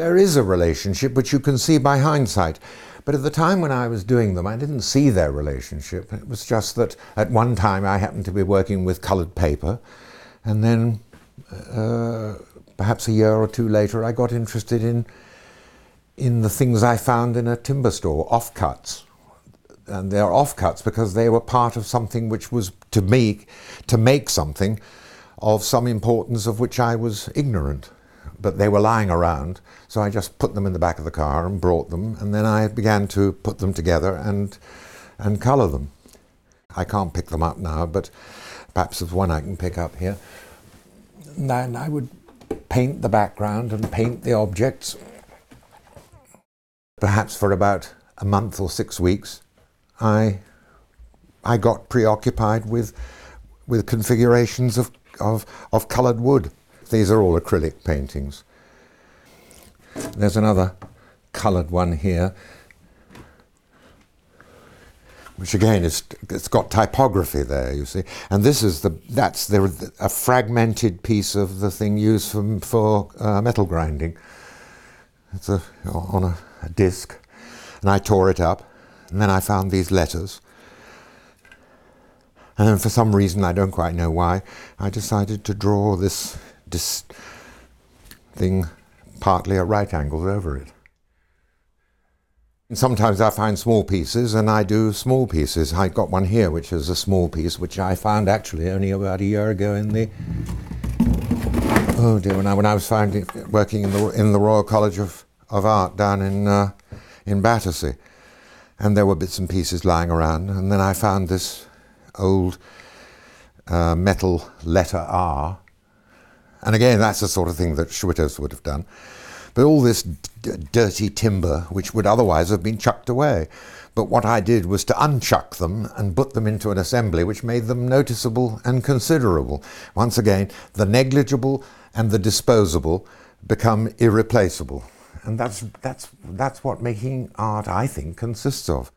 There is a relationship which you can see by hindsight. But at the time when I was doing them, I didn't see their relationship. It was just that at one time I happened to be working with coloured paper, and then uh, perhaps a year or two later, I got interested in in the things I found in a timber store, offcuts. And they're offcuts because they were part of something which was to me to make something of some importance of which I was ignorant but they were lying around. So I just put them in the back of the car and brought them, and then I began to put them together and and colour them. I can't pick them up now, but perhaps there's one I can pick up here. And I would paint the background and paint the objects. Perhaps for about a month or six weeks, I I got preoccupied with with configurations of, of, of coloured wood. These are all acrylic paintings. There's another coloured one here, which again is it's got typography there, you see. And this is the that's the a fragmented piece of the thing used for for uh, metal grinding. It's a, on a, a disc, and I tore it up, and then I found these letters. And then for some reason, I don't quite know why, I decided to draw this this thing partly at right angles over it. And sometimes I find small pieces and I do small pieces. I've got one here which is a small piece which I found actually only about a year ago in the oh dear when I, when I was finding, working in the in the Royal College of, of Art down in uh, in Battersea, and there were bits and pieces lying around, and then I found this old uh, metal letter R and again, that's the sort of thing that Schwitters would have done. But all this d- dirty timber, which would otherwise have been chucked away. But what I did was to unchuck them and put them into an assembly which made them noticeable and considerable. Once again, the negligible and the disposable become irreplaceable. And that's, that's, that's what making art, I think, consists of.